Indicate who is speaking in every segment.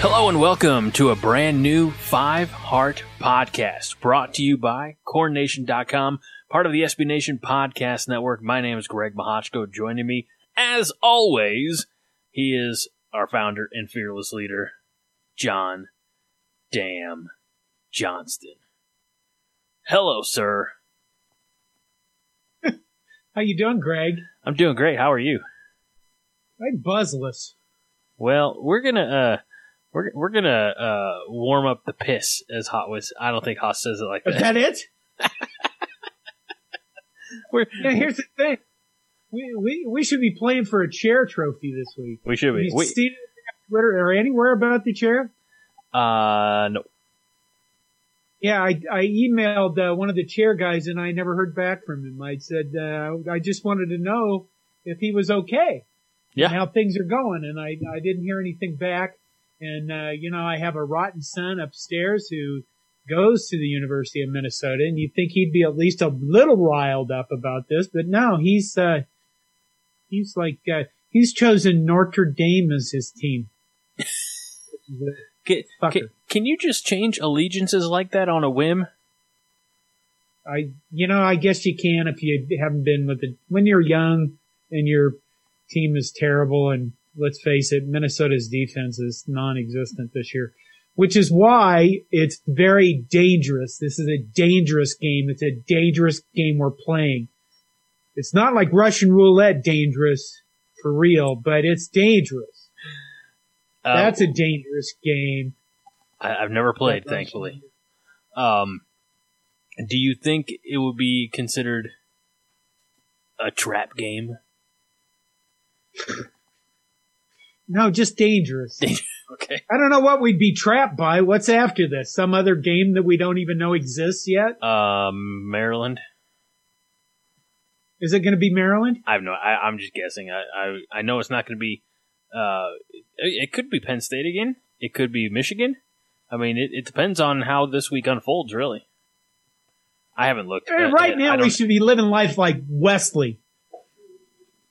Speaker 1: Hello and welcome to a brand new Five Heart podcast brought to you by CornNation.com, part of the SB Nation Podcast Network. My name is Greg Mahochko. Joining me, as always, he is our founder and fearless leader, John Dam Johnston. Hello, sir.
Speaker 2: How you doing, Greg?
Speaker 1: I'm doing great. How are you?
Speaker 2: I'm buzzless.
Speaker 1: Well, we're gonna uh we're we're gonna uh warm up the piss as Hot was. I don't think Hot says it like that.
Speaker 2: Is
Speaker 1: that.
Speaker 2: it?
Speaker 1: We're,
Speaker 2: here's the thing. We, we we should be playing for a chair trophy this week.
Speaker 1: we should
Speaker 2: Have
Speaker 1: be.
Speaker 2: you
Speaker 1: We,
Speaker 2: seen it on Twitter or anywhere about the chair?
Speaker 1: uh no.
Speaker 2: Yeah, I, I emailed uh, one of the chair guys and I never heard back from him. I said uh, I just wanted to know if he was okay,
Speaker 1: Yeah.
Speaker 2: and how things are going, and I I didn't hear anything back. And uh, you know, I have a rotten son upstairs who goes to the University of Minnesota, and you'd think he'd be at least a little riled up about this, but no, he's uh, he's like uh, he's chosen Notre Dame as his team.
Speaker 1: Can, can, can you just change allegiances like that on a whim?
Speaker 2: I, you know, I guess you can if you haven't been with it when you're young and your team is terrible. And let's face it, Minnesota's defense is non-existent this year, which is why it's very dangerous. This is a dangerous game. It's a dangerous game we're playing. It's not like Russian roulette dangerous for real, but it's dangerous.
Speaker 1: Uh,
Speaker 2: That's a dangerous game.
Speaker 1: I, I've never played, thankfully. Um, do you think it would be considered a trap game?
Speaker 2: No, just dangerous.
Speaker 1: Okay.
Speaker 2: I don't know what we'd be trapped by. What's after this? Some other game that we don't even know exists yet?
Speaker 1: Um, Maryland.
Speaker 2: Is it going to be Maryland?
Speaker 1: I have no. I, I'm just guessing. I, I I know it's not going to be. Uh, it, it could be Penn State again. It could be Michigan. I mean, it, it depends on how this week unfolds. Really, I haven't looked.
Speaker 2: Eh,
Speaker 1: uh,
Speaker 2: right
Speaker 1: I
Speaker 2: now, we should be living life like Wesley.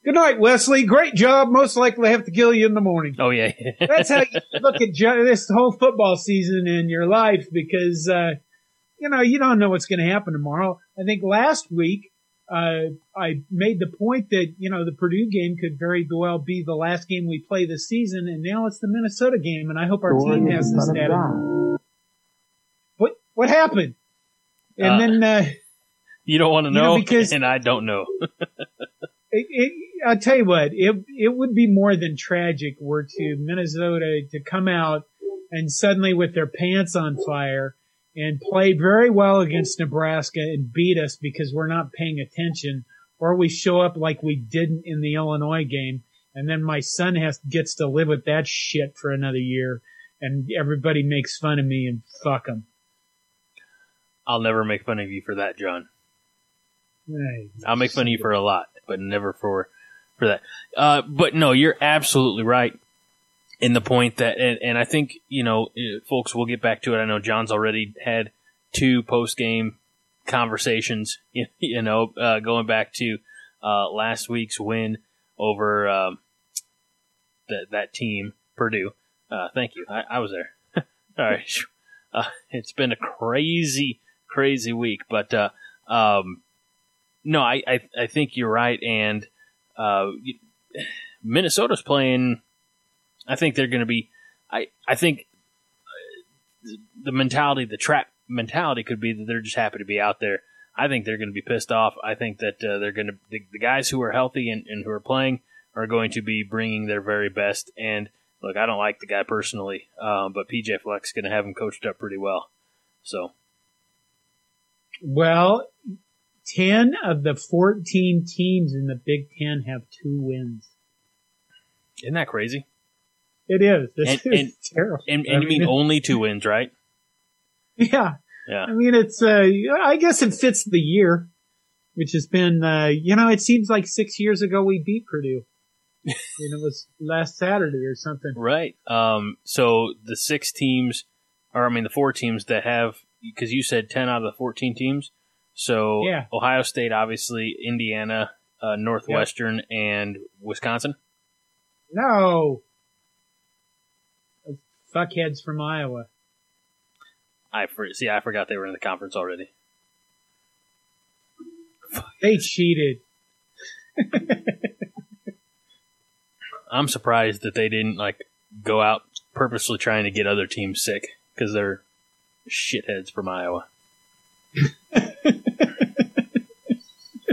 Speaker 2: Good night, Wesley. Great job. Most likely have to kill you in the morning.
Speaker 1: Oh yeah.
Speaker 2: That's how you look at jo- this whole football season in your life because, uh, you know, you don't know what's going to happen tomorrow. I think last week, uh, I made the point that, you know, the Purdue game could very well be the last game we play this season, and now it's the Minnesota game, and I hope our team has this attitude. What, what happened? And
Speaker 1: Uh,
Speaker 2: then, uh,
Speaker 1: you don't want to
Speaker 2: You know,
Speaker 1: know,
Speaker 2: because-
Speaker 1: and I don't know.
Speaker 2: it, it, I'll tell you what, it, it would be more than tragic were to Minnesota to come out and suddenly with their pants on fire and play very well against Nebraska and beat us because we're not paying attention or we show up like we didn't in the Illinois game. And then my son has, gets to live with that shit for another year and everybody makes fun of me and fuck them.
Speaker 1: I'll never make fun of you for that, John. I'll make fun of you for a lot, but never for for that. Uh, but no, you're absolutely right in the point that, and, and I think you know, eh, folks, we'll get back to it. I know John's already had two post game conversations. You, you know, uh, going back to uh, last week's win over um, that that team, Purdue. Uh, thank you. I, I was there. All right. Uh, it's been a crazy, crazy week, but uh, um, no, I, I I think you're right, and uh, Minnesota's playing. I think they're going to be. I I think uh, the mentality, the trap mentality, could be that they're just happy to be out there. I think they're going to be pissed off. I think that uh, they're going to the, the guys who are healthy and, and who are playing are going to be bringing their very best. And look, I don't like the guy personally, um, but PJ Fleck's going to have him coached up pretty well. So
Speaker 2: Well, 10 of the 14 teams in the Big Ten have two wins.
Speaker 1: isn't that crazy?
Speaker 2: It is.
Speaker 1: And-
Speaker 2: It's
Speaker 1: and-
Speaker 2: terrible.
Speaker 1: And,
Speaker 2: I
Speaker 1: and you mean
Speaker 2: it-
Speaker 1: only two wins, right?
Speaker 2: yeah.
Speaker 1: Yeah.
Speaker 2: I mean, it's, uh, I guess it fits the year, which has been, uh, you know, it seems like six years ago we beat Purdue. and it was last Saturday or something.
Speaker 1: Right. Um, so the six teams, or I mean the four teams that have, because you said 10 out of the 14 teams. So
Speaker 2: Yeah.
Speaker 1: Ohio State, obviously, Indiana, uh, Northwestern, and Wisconsin.
Speaker 2: No. Fuckheads from Iowa.
Speaker 1: I for, see. I forgot they were in the conference already.
Speaker 2: They cheated.
Speaker 1: I'm surprised that they didn't like go out purposely trying to get other teams sick because they're shitheads from Iowa.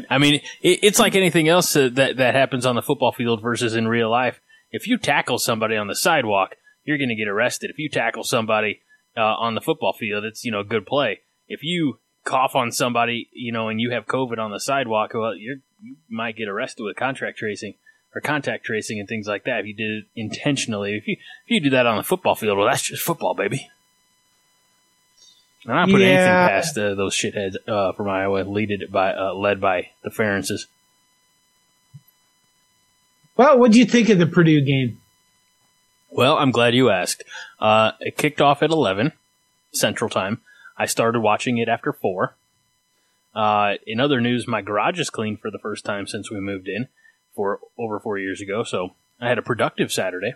Speaker 1: I mean, it, it's like anything else that, that that happens on the football field versus in real life. If you tackle somebody on the sidewalk, you're going to get arrested. If you tackle somebody uh, on the football field, it's you know a good play. If you cough on somebody, you know, and you have COVID on the sidewalk, well, you might get arrested with contract tracing or contact tracing and things like that if you did it intentionally. If you if you do that on the football field, well, that's just football, baby. I'm not putting anything past uh, those shitheads uh, from Iowa, leaded by uh, led by the Ferentzes.
Speaker 2: Well, what do you think of the Purdue game?
Speaker 1: Well, I'm glad you asked. Uh, it kicked off at 11 Central Time. I started watching it after 4. Uh, in other news, my garage is cleaned for the first time since we moved in for over four years ago, so I had a productive Saturday.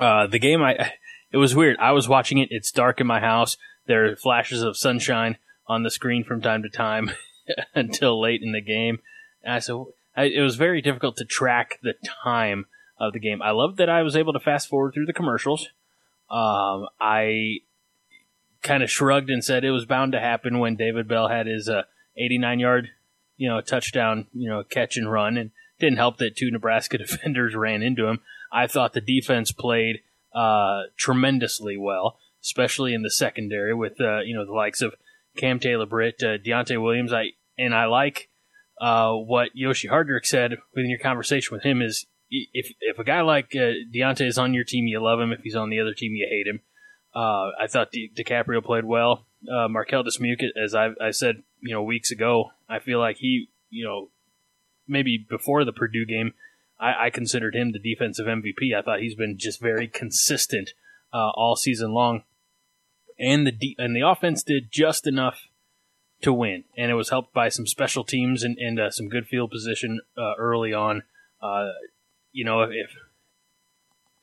Speaker 1: Uh, the game, I it was weird. I was watching it. It's dark in my house. There are flashes of sunshine on the screen from time to time until late in the game. And I so I, it was very difficult to track the time of the game. I loved that I was able to fast forward through the commercials. Um, I kind of shrugged and said it was bound to happen when David Bell had his uh, 89 yard, you know, touchdown, you know, catch and run, and didn't help that two Nebraska defenders ran into him. I thought the defense played uh, tremendously well, especially in the secondary with uh, you know the likes of Cam Taylor Britt, uh, Deontai Williams. I and I like uh, what Yoshi Hardrick said within your conversation with him is if if a guy like uh, Deontai is on your team, you love him. If he's on the other team, you hate him. Uh, I thought Di- DiCaprio played well. Uh, Marquel Dismuke, as I, I said, you know, weeks ago, I feel like he, you know, maybe before the Purdue game, I, I considered him the defensive MVP. I thought he's been just very consistent uh, all season long, and the de- and the offense did just enough to win, and it was helped by some special teams and, and uh, some good field position uh, early on. Uh, you know, if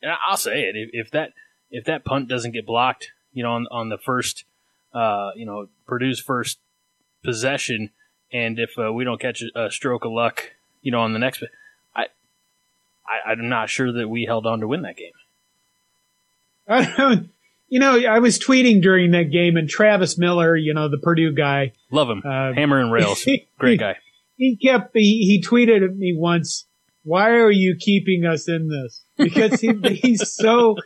Speaker 1: and I'll say it, if, if that if that punt doesn't get blocked, you know, on on the first, uh, you know, Purdue's first possession, and if uh, we don't catch a, a stroke of luck, you know, on the next, I, I I'm not sure that we held on to win that game.
Speaker 2: I don't, you know, I was tweeting during that game, and Travis Miller, you know, the Purdue guy,
Speaker 1: Love him,
Speaker 2: Uh,
Speaker 1: hammer and rails, great guy.
Speaker 2: he kept he, he tweeted at me once, "Why are you keeping us in this?" Because he, he's so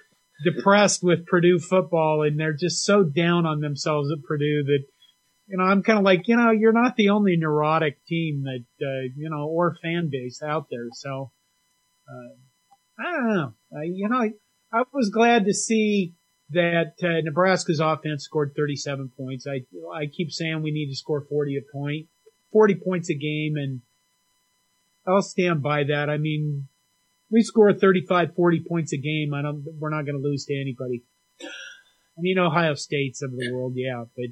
Speaker 2: depressed with Purdue football, and they're just so down on themselves at Purdue that you know I'm kind of like, you know, you're not the only neurotic team that uh, you know or fan base out there. So uh, I don't know. You know, I, I was glad to see that uh, Nebraska's offense scored 37 points. I I keep saying we need to score 40 a point, 40 points a game, and I'll stand by that. I mean, we score 35, 40 points a game. I don't. We're not going to lose to anybody. I mean, Ohio State's of the world, yeah, but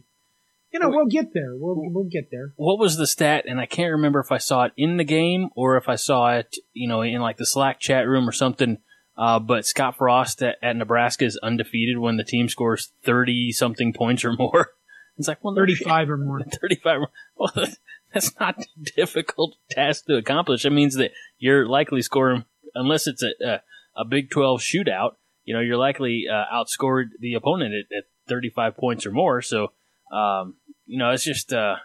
Speaker 2: you know we'll get there. We'll we'll get there.
Speaker 1: What was the stat? And I can't remember if I saw it in the game or if I saw it, you know, in like the Slack chat room or something. Uh, but Scott Frost at, at Nebraska is undefeated when the team scores thirty something points or more. It's like well,
Speaker 2: 35 or more.
Speaker 1: 35. Well, that's not a difficult task to accomplish. It means that you're likely scoring, unless it's a, a, a Big 12 shootout, you know, you're likely uh, outscored the opponent at, at 35 points or more. So, um, you know, it's just uh,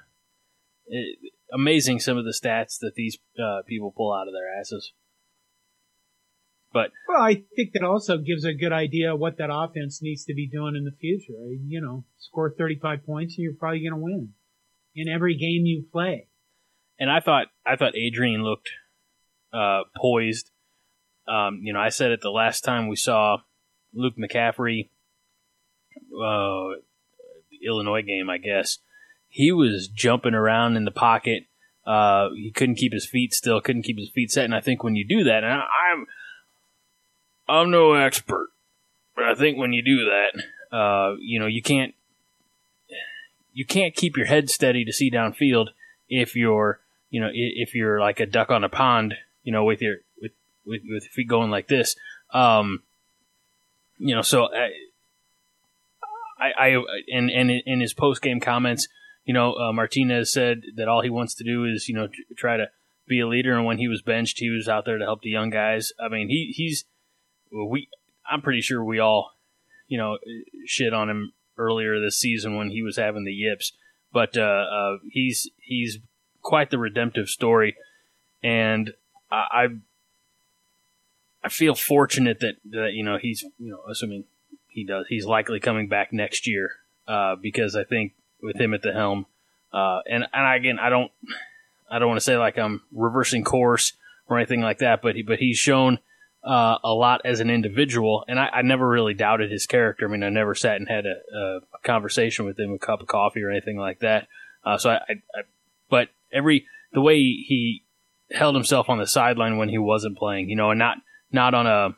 Speaker 1: it, amazing some of the stats that these uh, people pull out of their asses. But
Speaker 2: Well, I think that also gives a good idea what that offense needs to be doing in the future. You know, score 35 points and you're probably going to win in every game you play.
Speaker 1: and I thought I thought Adrian looked uh, poised. um, you know, I said it the last time we saw Luke McCaffrey, uh, the Illinois game, I guess. He was jumping around in the pocket. Uh, he couldn't keep his feet still, couldn't keep his feet set. And I think when you do that, and I, I'm, I'm no expert, but I think when you do that, uh, you know, you can't, you can't keep your head steady to see downfield if you're, you know, if you're like a duck on a pond, you know, with your with with, with feet going like this. Um, you know, so I, I, I and and in his post game comments, you know, uh, Martinez said that all he wants to do is, you know, try to be a leader. And when he was benched, he was out there to help the young guys. I mean, he he's we. I'm pretty sure we all, you know, shit on him earlier this season when he was having the yips. But uh, uh, he's he's quite the redemptive story, and I, I feel fortunate that that you know he's you know assuming he does he's likely coming back next year uh, because I think with him at the helm uh, and and again I don't I don't want to say like I'm reversing course or anything like that but he, but he's shown uh, a lot as an individual and I, I, never really doubted his character I mean I never sat and had a, a conversation with him a cup of coffee or anything like that uh, so I, I, I but every the way he held himself on the sideline when he wasn't playing, you know, and not not on a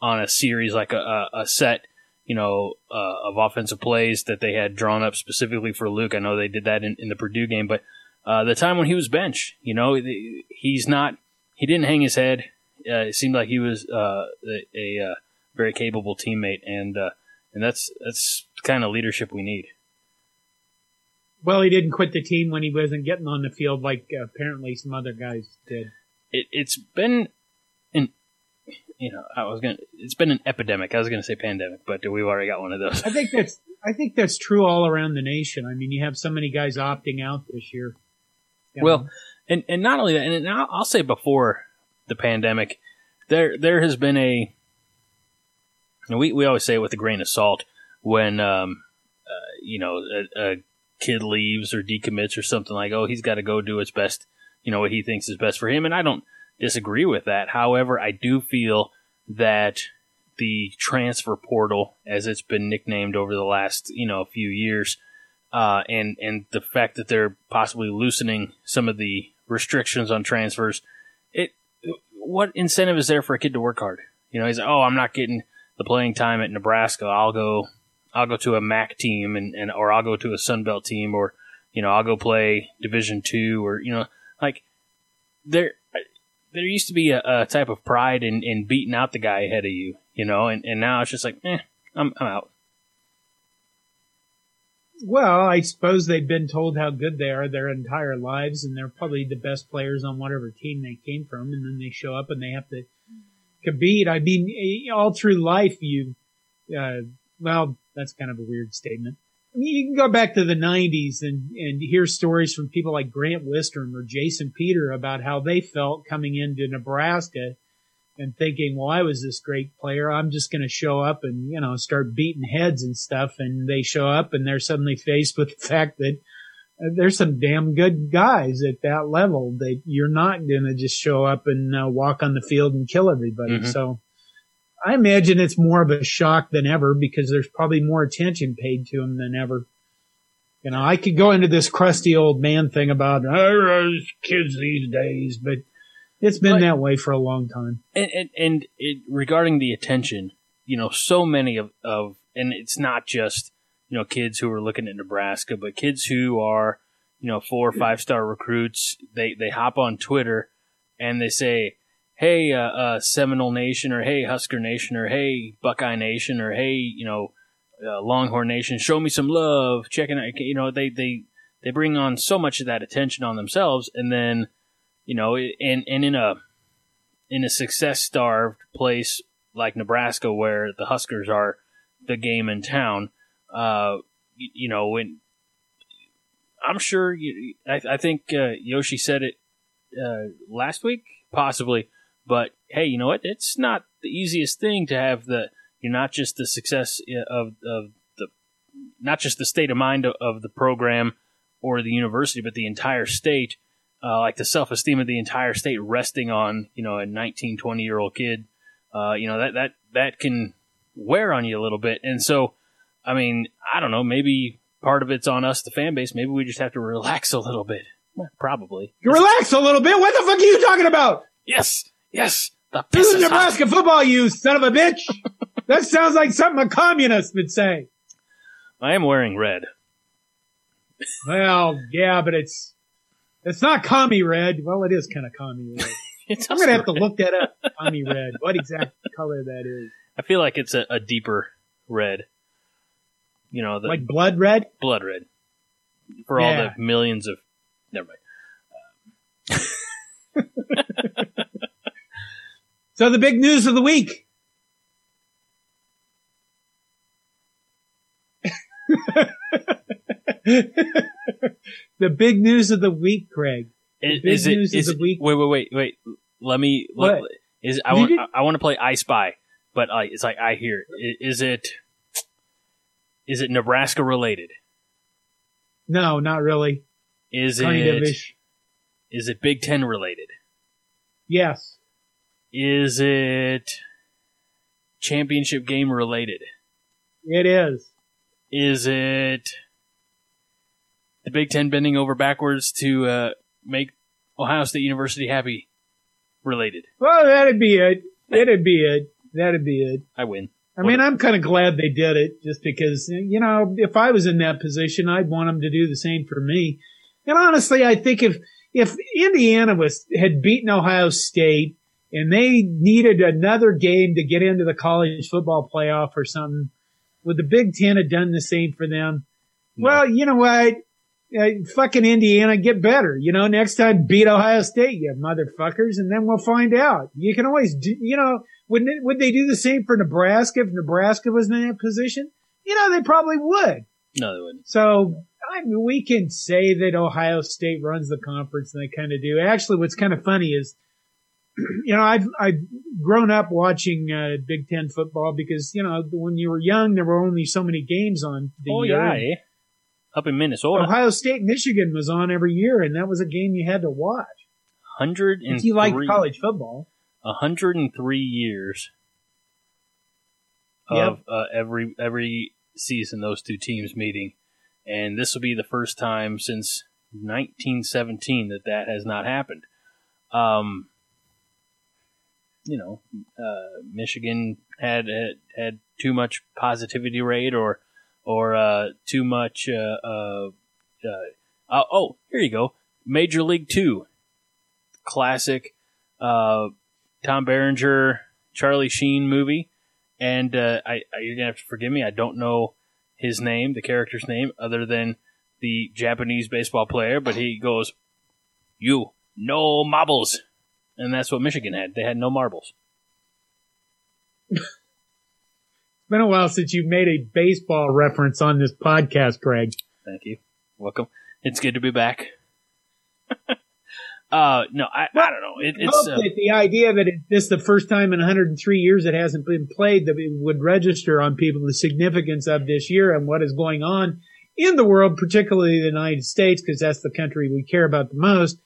Speaker 1: on a series like a, a set, you know, uh, of offensive plays that they had drawn up specifically for Luke. I know they did that in, in the Purdue game, but uh, the time when he was bench, you know, he's not he didn't hang his head. Uh, it seemed like he was uh, a, a, uh, very capable teammate, and uh, and that's that's the kind of leadership we need.
Speaker 2: Well, he didn't quit the team when he wasn't getting on the field like uh, apparently some other guys did.
Speaker 1: It, it's been an, you know, I was gonna, it's been an epidemic. I was gonna say pandemic, but we've already got one of those.
Speaker 2: I think that's, I think that's true all around the nation. I mean, you have so many guys opting out this year.
Speaker 1: Know? Well, and and not only that, and I'll, I'll say before the pandemic, there there has been a, we we always say it with a grain of salt when um, uh, you know a, a kid leaves or decommits or something like, oh, he's got to go do his best, you know, what he thinks is best for him. And I don't disagree with that. However, I do feel that the transfer portal, as it's been nicknamed over the last, you know, a few years, uh, and and the fact that they're possibly loosening some of the restrictions on transfers, what incentive is there for a kid to work hard? You know, he's like, oh, I'm not getting the playing time at Nebraska. I'll go I'll go to a MAC team and, and or I'll go to a Sun Belt team or you know I'll go play Division two or you know like there there used to be a, a type of pride in, in beating out the guy ahead of you you know and, and now it's just like eh I'm I'm out.
Speaker 2: Well, I suppose they've been told how good they are their entire lives, and they're probably the best players on whatever team they came from, and then they show up and they have to compete. I mean, all through life, you, uh, well, that's kind of a weird statement. I mean, you can go back to the 90s and, and hear stories from people like Grant Wistrom or Jason Peter about how they felt coming into Nebraska and thinking, well, I was this great player. I'm just going to show up and, you know, start beating heads and stuff. And they show up and they're suddenly faced with the fact that there's some damn good guys at that level that you're not going to just show up and uh, walk on the field and kill everybody. Mm-hmm. So I imagine it's more of a shock than ever because there's probably more attention paid to him than ever. You know, I could go into this crusty old man thing about oh, kids these days, but it's been but, that way for a long time.
Speaker 1: And, and, and it, regarding the attention, you know, so many of, of, and it's not just, you know, kids who are looking at Nebraska, but kids who are, you know, four or five star recruits, they, they hop on Twitter and they say, hey, uh, uh, Seminole Nation, or hey, Husker Nation, or hey, Buckeye Nation, or hey, you know, uh, Longhorn Nation, show me some love. Checking out, you know, they they they bring on so much of that attention on themselves, and then, you know, and and in a in a success starved place like Nebraska, where the Huskers are the game in town, uh, you, you know, when I'm sure, you, I, I think uh, Yoshi said it uh, last week, possibly but hey, you know what? It's not the easiest thing to have the you're not just the success of of the not just the state of mind of, of the program or the university, but the entire state uh, like the self esteem of the entire state resting on you know a 19, 20 year old kid. Uh, you know that that that can wear on you a little bit, and so I mean I don't know maybe part of it's on us the fan base. Maybe we just have to relax a little bit. Probably
Speaker 2: relax a little bit. What the fuck are you talking about?
Speaker 1: Yes, yes. The
Speaker 2: This is
Speaker 1: is hot.
Speaker 2: Nebraska football, you son of a bitch. that sounds like something a communist would say.
Speaker 1: I am wearing red.
Speaker 2: Well, yeah, but it's it's not commie red. Well, it is kind of commie red.
Speaker 1: It's
Speaker 2: I'm gonna have to look that up. Commie red. What exact color that is?
Speaker 1: I feel like it's a, a deeper red. You know, the
Speaker 2: Like blood red?
Speaker 1: blood red. For all the millions of. Never mind.
Speaker 2: So the big news of the week. the big news of the week, Craig.
Speaker 1: Is,
Speaker 2: big
Speaker 1: is it?
Speaker 2: news of
Speaker 1: Is
Speaker 2: the
Speaker 1: it-
Speaker 2: week-
Speaker 1: Wait, wait, wait, wait. Let me. Let,
Speaker 2: What?
Speaker 1: is I want? I, I want to play I Spy, but like it's like I hear. Is it? Is it Nebraska related?
Speaker 2: No, not really.
Speaker 1: Is
Speaker 2: Kind
Speaker 1: it?
Speaker 2: of ish.
Speaker 1: Is it Big Ten related?
Speaker 2: Yes.
Speaker 1: Is it championship game related?
Speaker 2: It is.
Speaker 1: Is it the Big Ten bending over backwards to uh, make Ohio State University happy related?
Speaker 2: Well, that'd be it. That'd be it. That'd be it.
Speaker 1: I win.
Speaker 2: I mean, I'm kind of glad they did it just because, you know, if I was in that position, I'd want them to do the same for me. And honestly, I think if, if Indiana was, had beaten Ohio State and they needed another game to get into the college football playoff or something, would the Big Ten have done the same for them?
Speaker 1: No.
Speaker 2: Well, you know what? Uh, fucking Indiana, get better. You know, next time beat Ohio State, you motherfuckers, and then we'll find out. You can always do, you know, wouldn't it, would they do the same for Nebraska if Nebraska was in that position? You know, they probably would.
Speaker 1: No, they wouldn't.
Speaker 2: So, I mean, we can say that Ohio State runs the conference and they kind of do. Actually, what's kind of funny is, you know, I've, I've grown up watching, uh, Big Ten football because, you know, when you were young, there were only so many games on the
Speaker 1: Oh
Speaker 2: year.
Speaker 1: yeah, eh? Up in Minnesota,
Speaker 2: Ohio State, Michigan was on every year, and that was a game you had to watch.
Speaker 1: Hundred and
Speaker 2: if you like college football.
Speaker 1: hundred and three years of uh, every every season those two teams meeting, and this will be the first time since 1917 that that has not happened. Um, you know, uh, Michigan had, had had too much positivity rate, or or uh, too much. Uh, uh, uh, oh, here you go, Major League Two, classic. Uh, Tom Berenger, Charlie Sheen movie, and uh, I, I you're gonna have to forgive me. I don't know his name, the character's name, other than the Japanese baseball player. But he goes, "You no marbles," and that's what Michigan had. They had no marbles.
Speaker 2: Been a while since you've made a baseball reference on this podcast, Greg.
Speaker 1: Thank you. Welcome. It's good to be back. uh, no, I, I don't know. It, it's uh,
Speaker 2: the idea that this is the first time in 103 years it hasn't been played that it would register on people the significance of this year and what is going on in the world, particularly the United States, because that's the country we care about the most.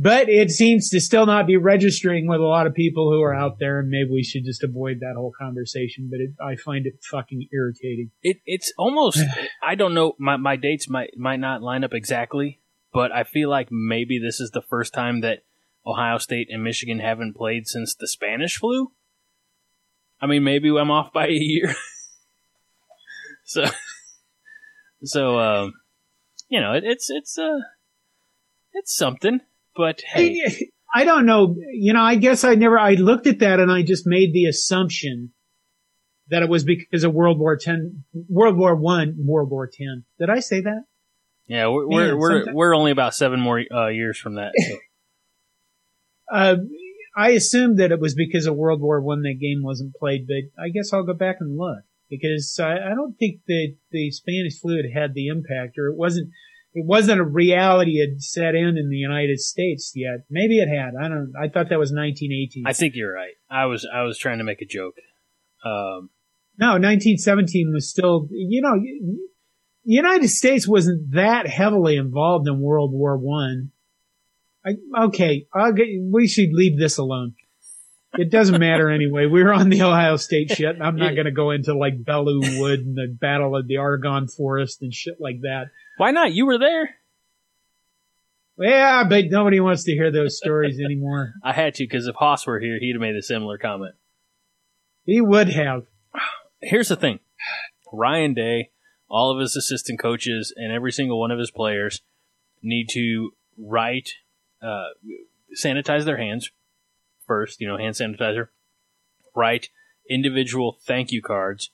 Speaker 2: But it seems to still not be registering with a lot of people who are out there, and maybe we should just avoid that whole conversation. But it, I find it fucking irritating.
Speaker 1: It, it's almost I don't know my, my dates might might not line up exactly, but I feel like maybe this is the first time that Ohio State and Michigan haven't played since the Spanish flu. I mean, maybe I'm off by a year. so, so um, you know, it, it's it's uh, it's something. But hey,
Speaker 2: I don't know. You know, I guess I never, I looked at that and I just made the assumption that it was because of World War Ten, World War One, World War Ten. Did I say that?
Speaker 1: yeah, we're
Speaker 2: Man,
Speaker 1: we're we're, we're only about seven more uh, years from that. So.
Speaker 2: Uh, I assumed that it was because of World War One that game wasn't played, but I guess I'll go back and look because I, I don't think that the Spanish flu had had the impact, or it wasn't. It wasn't a reality had set in in the United States yet. Maybe it had. I don't. I thought that was 1918.
Speaker 1: I think you're right. I was I was trying to make a joke. Um,
Speaker 2: No, 1917 was still, you know, the United States wasn't that heavily involved in World War One. Okay, I'll get, we should leave this alone. It doesn't matter anyway. We're on the Ohio State shit, and I'm not going to go into like Belleau Wood and the Battle of the Argonne Forest and shit like that.
Speaker 1: Why not? You were there.
Speaker 2: Yeah, but nobody wants to hear those stories anymore.
Speaker 1: I had to because if Haas were here, he'd have made a similar comment.
Speaker 2: He would have.
Speaker 1: Here's the thing Ryan Day, all of his assistant coaches, and every single one of his players need to write, uh, sanitize their hands first, you know, hand sanitizer, write individual thank you cards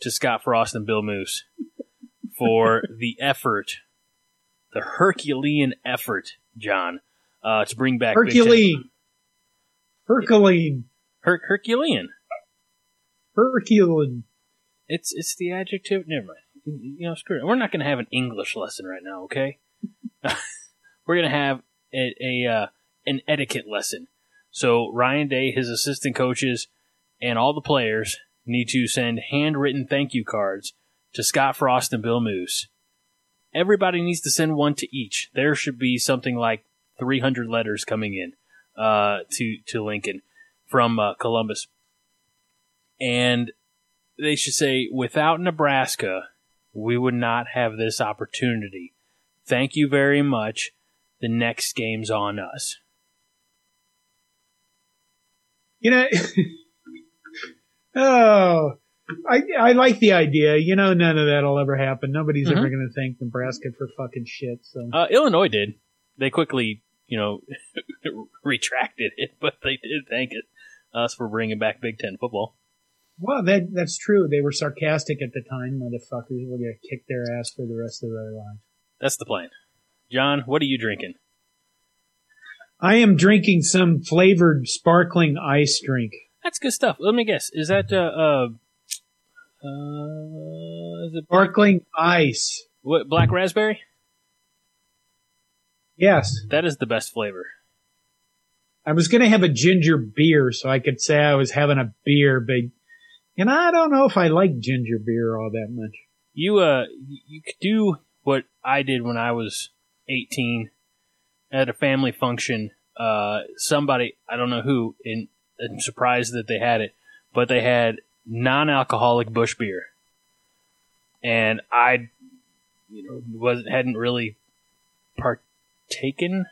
Speaker 1: to Scott Frost and Bill Moos for the effort, the Herculean effort, John, uh, to bring back
Speaker 2: Herculean. Herculean.
Speaker 1: Her- Herculean.
Speaker 2: Herculean.
Speaker 1: It's it's the adjective. Never mind. You know, screw it. We're not going to have an English lesson right now, okay? We're going to have a, a uh, an etiquette lesson. So Ryan Day, his assistant coaches, and all the players need to send handwritten thank you cards to Scott Frost and Bill Moos. Everybody needs to send one to each. There should be something like 300 letters coming in uh, to to Lincoln from uh, Columbus, and they should say, "Without Nebraska, we would not have this opportunity. Thank you very much. The next game's on us."
Speaker 2: You know, oh, I I like the idea. You know, none of that'll ever happen. Nobody's
Speaker 1: Mhm.
Speaker 2: ever going to thank Nebraska for fucking shit. So
Speaker 1: Uh, Illinois did. They quickly, you know, retracted it, but they did thank it us for bringing back Big Ten football.
Speaker 2: well, that that's true. They were sarcastic at the time. Motherfuckers will get kick their ass for the rest of their lives.
Speaker 1: That's the plan. John, what are you drinking?
Speaker 2: I am drinking some flavored sparkling ice drink.
Speaker 1: That's good stuff. Let me guess. Is that uh uh, uh is it
Speaker 2: Sparkling ice.
Speaker 1: what black raspberry?
Speaker 2: Yes.
Speaker 1: That is the best flavor.
Speaker 2: I was going to have a ginger beer so I could say I was having a beer, but, and I don't know if I like ginger beer all that much.
Speaker 1: You uh you could do what I did when I was 18 at a family function. Uh somebody, I don't know who, and I'm surprised that they had it, but they had non-alcoholic Busch beer. And I you know wasn't hadn't really partaken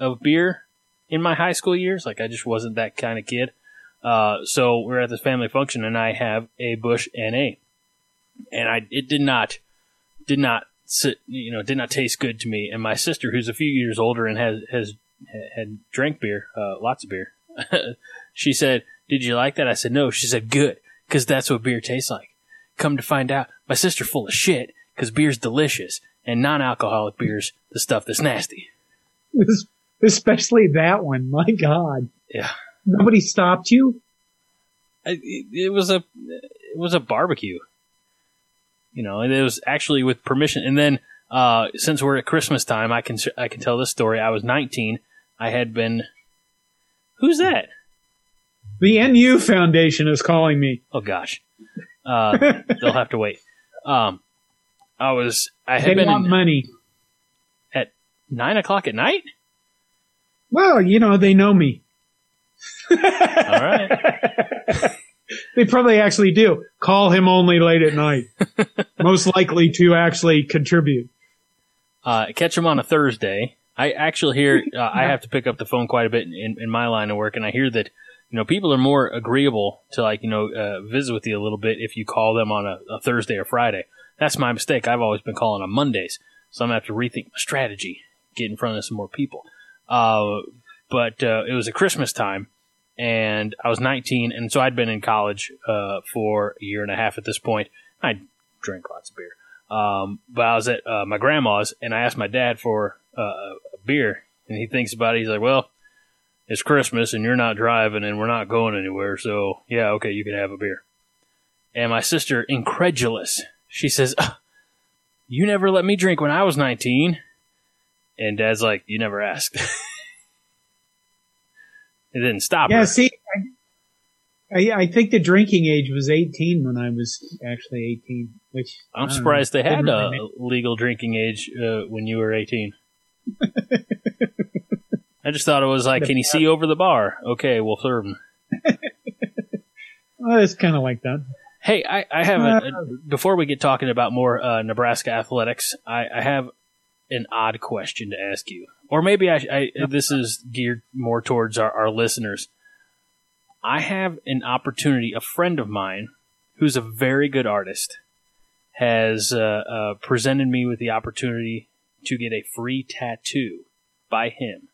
Speaker 1: of beer in my high school years. Like I just wasn't that kind of kid. Uh, so we're at this family function, and I have a Busch NA, and I it did not did not sit, you know did not taste good to me. And my sister, who's a few years older and has has had drank beer, uh, lots of beer, she said, "Did you like that?" I said, "No." She said, "Good, because that's what beer tastes like." Come to find out, my sister full of shit because beer's delicious and non-alcoholic beer's the stuff that's nasty.
Speaker 2: Especially that one. My God.
Speaker 1: Yeah.
Speaker 2: Nobody stopped you?
Speaker 1: I- it, it was a it was a barbecue. You know, and it was actually with permission. And then uh, since we're at Christmas time, I can I can tell this story. I was 19. I had been. Who's that?
Speaker 2: The NU Foundation is calling me.
Speaker 1: Oh gosh, uh, they'll have to wait. Um, I was I
Speaker 2: They
Speaker 1: had been
Speaker 2: want
Speaker 1: in,
Speaker 2: money.
Speaker 1: at nine o'clock at night.
Speaker 2: Well, you know, they know me.
Speaker 1: All right.
Speaker 2: They probably actually do. Call him only late at night. Most likely to actually contribute.
Speaker 1: uh, catch him on a Thursday. I actually hear uh, I have to pick up the phone quite a bit in, in my line of work, and I hear that you know people are more agreeable to like you know uh, visit with you a little bit if you call them on a, a Thursday or Friday. That's my mistake. I've always been calling on Mondays, so I'm gonna have to rethink my strategy, get in front of some more people. Uh, but uh, it was a Christmas time, and I was 19, and so I'd been in college uh, for a year and a half at this point. I drank lots of beer. Um, but I was at uh, my grandma's and I asked my dad for uh, a beer, and he thinks about it. He's like, "Well, it's Christmas and you're not driving and we're not going anywhere, so yeah, okay, you can have a beer." And my sister, incredulous, she says, "Ah, "You never let me drink when I was 19." And Dad's like, "You never asked." it didn't stop
Speaker 2: Yeah,
Speaker 1: her.
Speaker 2: see, I, I, I think the drinking age was 18 when I was actually 18, which
Speaker 1: I'm surprised
Speaker 2: know,
Speaker 1: they had a
Speaker 2: really
Speaker 1: legal drinking age uh, when you were 18. I just thought it was like, can you see over the bar? Okay, we'll serve him.
Speaker 2: Well, it's kind of like that.
Speaker 1: Hey, I, I have a, a, before we get talking about more uh, Nebraska athletics, I, I have an odd question to ask you, or maybe I, I this is geared more towards our, our listeners. I have an opportunity. A friend of mine, who's a very good artist, has uh, uh, presented me with the opportunity to get a free tattoo by him.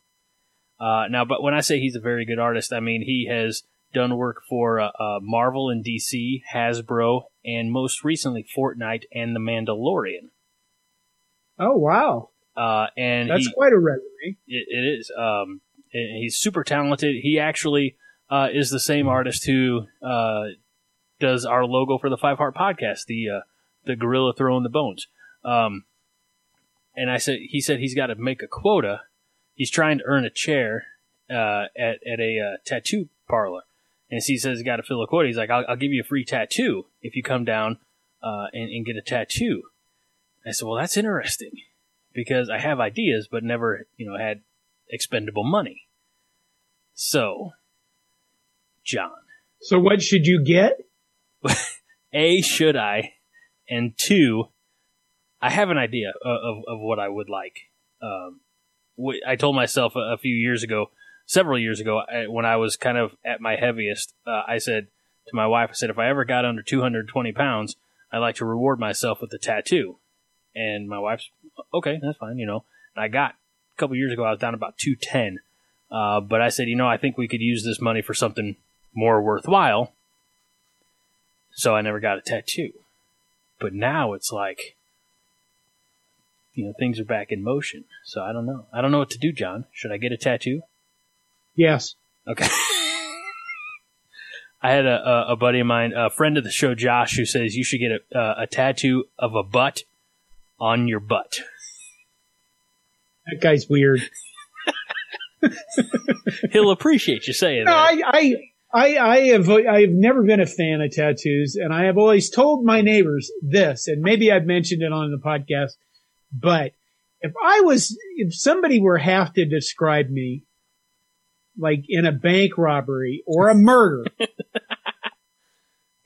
Speaker 1: Uh, now, but when I say he's a very good artist, I mean he has done work for uh, uh, Marvel and DC, Hasbro, and most recently Fortnite and The Mandalorian.
Speaker 2: Oh wow!
Speaker 1: Uh, and
Speaker 2: that's
Speaker 1: he,
Speaker 2: quite a resume.
Speaker 1: It, it is. Um, and he's super talented. He actually uh, is the same artist who uh, does our logo for the Five Heart Podcast, the uh, the gorilla throwing the bones. Um, and I said, he said he's got to make a quota. He's trying to earn a chair uh, at at a uh, tattoo parlor, and he says he's got to fill a quota. He's like, I'll, I'll, give you a free tattoo if you come down uh, and, and get a tattoo. I said, well, that's interesting because I have ideas, but never, you know, had expendable money. So, John.
Speaker 2: So, what should you get?
Speaker 1: a, should I? And two, I have an idea of, of, of what I would like. Um, I told myself a, few years ago, several years ago, when I was kind of at my heaviest, uh, I said to my wife, I said, if I ever got under 220 pounds, I'd like to reward myself with a tattoo. And my wife's, okay, that's fine, you know. And I got, a couple years ago, I was down about 210. Uh, but I said, you know, I think we could use this money for something more worthwhile. So I never got a tattoo. But now it's like, you know, things are back in motion. So I don't know. I don't know what to do, John. Should I get a tattoo?
Speaker 2: Yes.
Speaker 1: Okay. I had a, a, a, buddy of mine, a friend of the show, Josh, who says you should get a, a, a tattoo of a butt on your butt.
Speaker 2: That guy's weird.
Speaker 1: He'll appreciate you saying
Speaker 2: no,
Speaker 1: that.
Speaker 2: I, I, I, I have, I have never been a fan of tattoos, and I have always told my neighbors this, and maybe I've mentioned it on the podcast, but if I was, if somebody were have to describe me like in a bank robbery or a murder,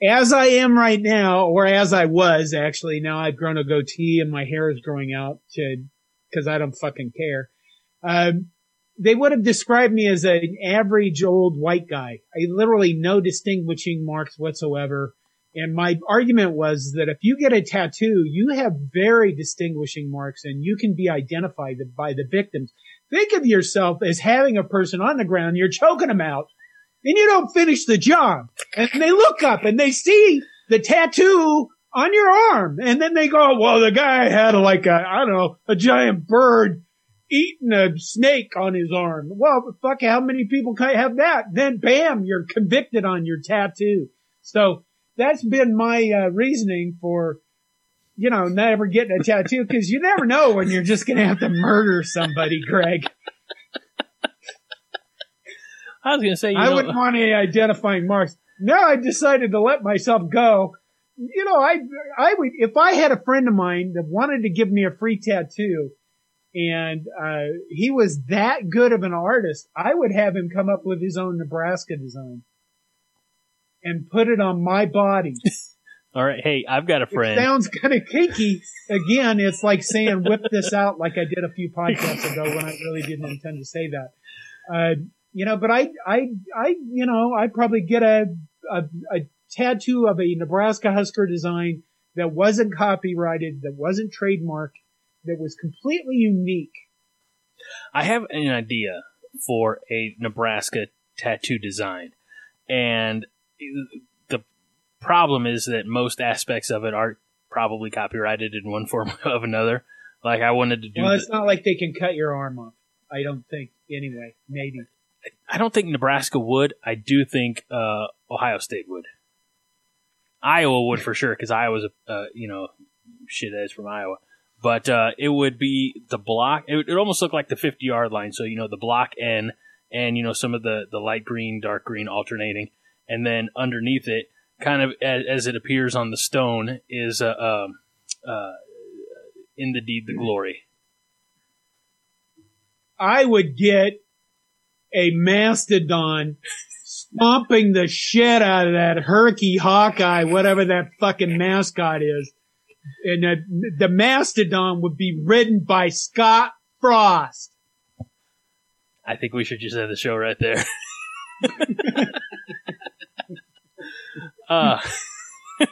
Speaker 2: as I am right now, or as I was actually, now I've grown a goatee and my hair is growing out to, cause I don't fucking care. Um, they would have described me as an average old white guy. I literally no distinguishing marks whatsoever. And my argument was that if you get a tattoo, you have very distinguishing marks and you can be identified by the victims. Think of yourself as having a person on the ground, you're choking them out, and you don't finish the job. And they look up and they see the tattoo on your arm. And then they go, well, the guy had like a, I don't know, a giant bird eating a snake on his arm. Well, fuck, how many people have that? Then bam, you're convicted on your tattoo. So that's been my uh, reasoning for, you know, never getting a tattoo because you never know when you're just going to have to murder somebody, Greg.
Speaker 1: I was going to say,
Speaker 2: I
Speaker 1: know,
Speaker 2: wouldn't want any identifying marks. Now I decided to let myself go. You know, I, I would, if I had a friend of mine that wanted to give me a free tattoo, and uh, he was that good of an artist, I would have him come up with his own Nebraska design and put it on my body.
Speaker 1: All right, hey, I've got a friend.
Speaker 2: It sounds kind of kinky. Again, it's like saying "whip this out" like I did a few podcasts ago when I really didn't intend to say that. Uh, you know, but I, I, I, you know, I'd probably get a, a, a tattoo of a Nebraska Husker design that wasn't copyrighted, that wasn't trademarked, that was completely unique.
Speaker 1: I have an idea for a Nebraska tattoo design, and the problem is that most aspects of it are probably copyrighted in one form of another. Like I wanted to do.
Speaker 2: Well, it's the, not like they can cut your arm off. I don't think. Anyway, maybe.
Speaker 1: I don't think Nebraska would. I do think uh, Ohio State would. Iowa would for sure because Iowa's a uh, you know shit is from Iowa but uh, it would be the block. It would almost look like the 50 yard line. So, you know, the block N and, you know, some of the, the light green, dark green alternating. And then underneath it, kind of as, as it appears on the stone, is uh, um, uh, in the deed the glory.
Speaker 2: I would get a mastodon stomping the shit out of that herky Hawkeye, whatever that fucking mascot is. And the, the mastodon would be ridden by Scott Frost.
Speaker 1: I think we should just end the show right there. uh,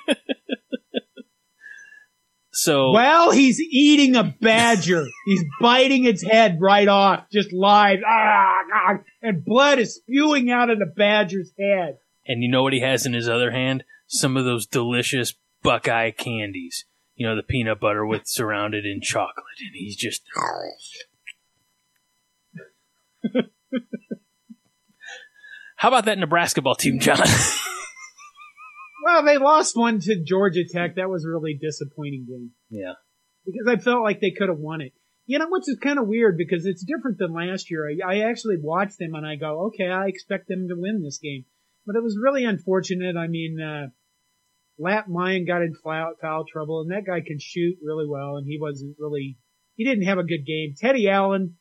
Speaker 1: so
Speaker 2: Well, he's eating a badger. he's biting its head right off, just live. Ah, ah, and blood is spewing out of the badger's head.
Speaker 1: and you know what he has in his other hand? Some of those delicious Buckeye candies. You know, the peanut butter with surrounded in chocolate, and he's just. How about that Nebraska ball team, John?
Speaker 2: Well, they lost one to Georgia Tech. That was a really disappointing game
Speaker 1: yeah.
Speaker 2: because I felt like they could have won it. You know, which is kind of weird because it's different than last year. I, I actually watched them and I go, okay, I expect them to win this game. But it was really unfortunate. I mean, uh, Lat Mayen got in foul, foul trouble and that guy can shoot really well and he wasn't really, he didn't have a good game. Teddy Allen,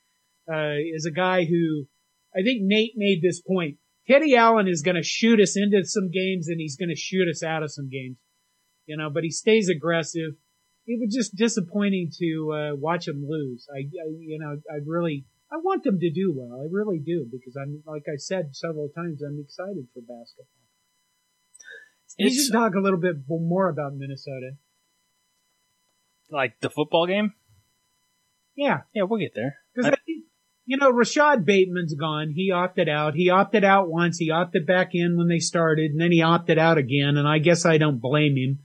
Speaker 2: uh, is a guy who, I think Nate made this point. Teddy Allen is going to shoot us into some games and he's going to shoot us out of some games, you know, but he stays aggressive. It was just disappointing to uh, watch him lose. I, I, you know, I really, I want them to do well. I really do because I'm, like I said several times, I'm excited for basketball. You should talk a little bit more about Minnesota.
Speaker 1: like the football game.
Speaker 2: Yeah,
Speaker 1: Yeah, we'll get there.
Speaker 2: Because you know, Rashad Bateman's gone. He opted out. He opted out once. He opted back in when they started, and then he opted out again. And I guess I don't blame him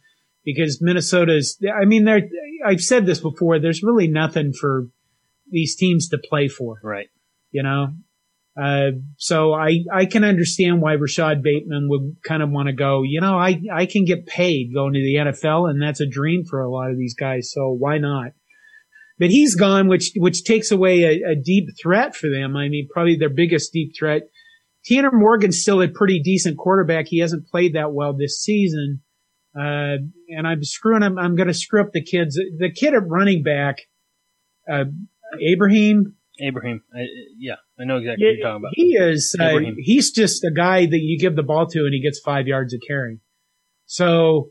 Speaker 2: because Minnesota's. I mean, there. I've said this before. There's really nothing for these teams to play for.
Speaker 1: Right.
Speaker 2: You know. Uh, so I, I can understand why Rashad Bateman would kind of want to go, you know, I, I can get paid going to the NFL and that's a dream for a lot of these guys. So why not? But he's gone, which, which takes away a, a deep threat for them. I mean, probably their biggest deep threat. Tanner Morgan's still a pretty decent quarterback. He hasn't played that well this season. Uh, and I'm screwing him. I'm going to screw up the kids. The kid at running back, uh, Abraham,
Speaker 1: Abraham. I, yeah, I know exactly what you're talking about.
Speaker 2: he is. Uh, he's just a guy that you give the ball to and he gets five yards of carry. So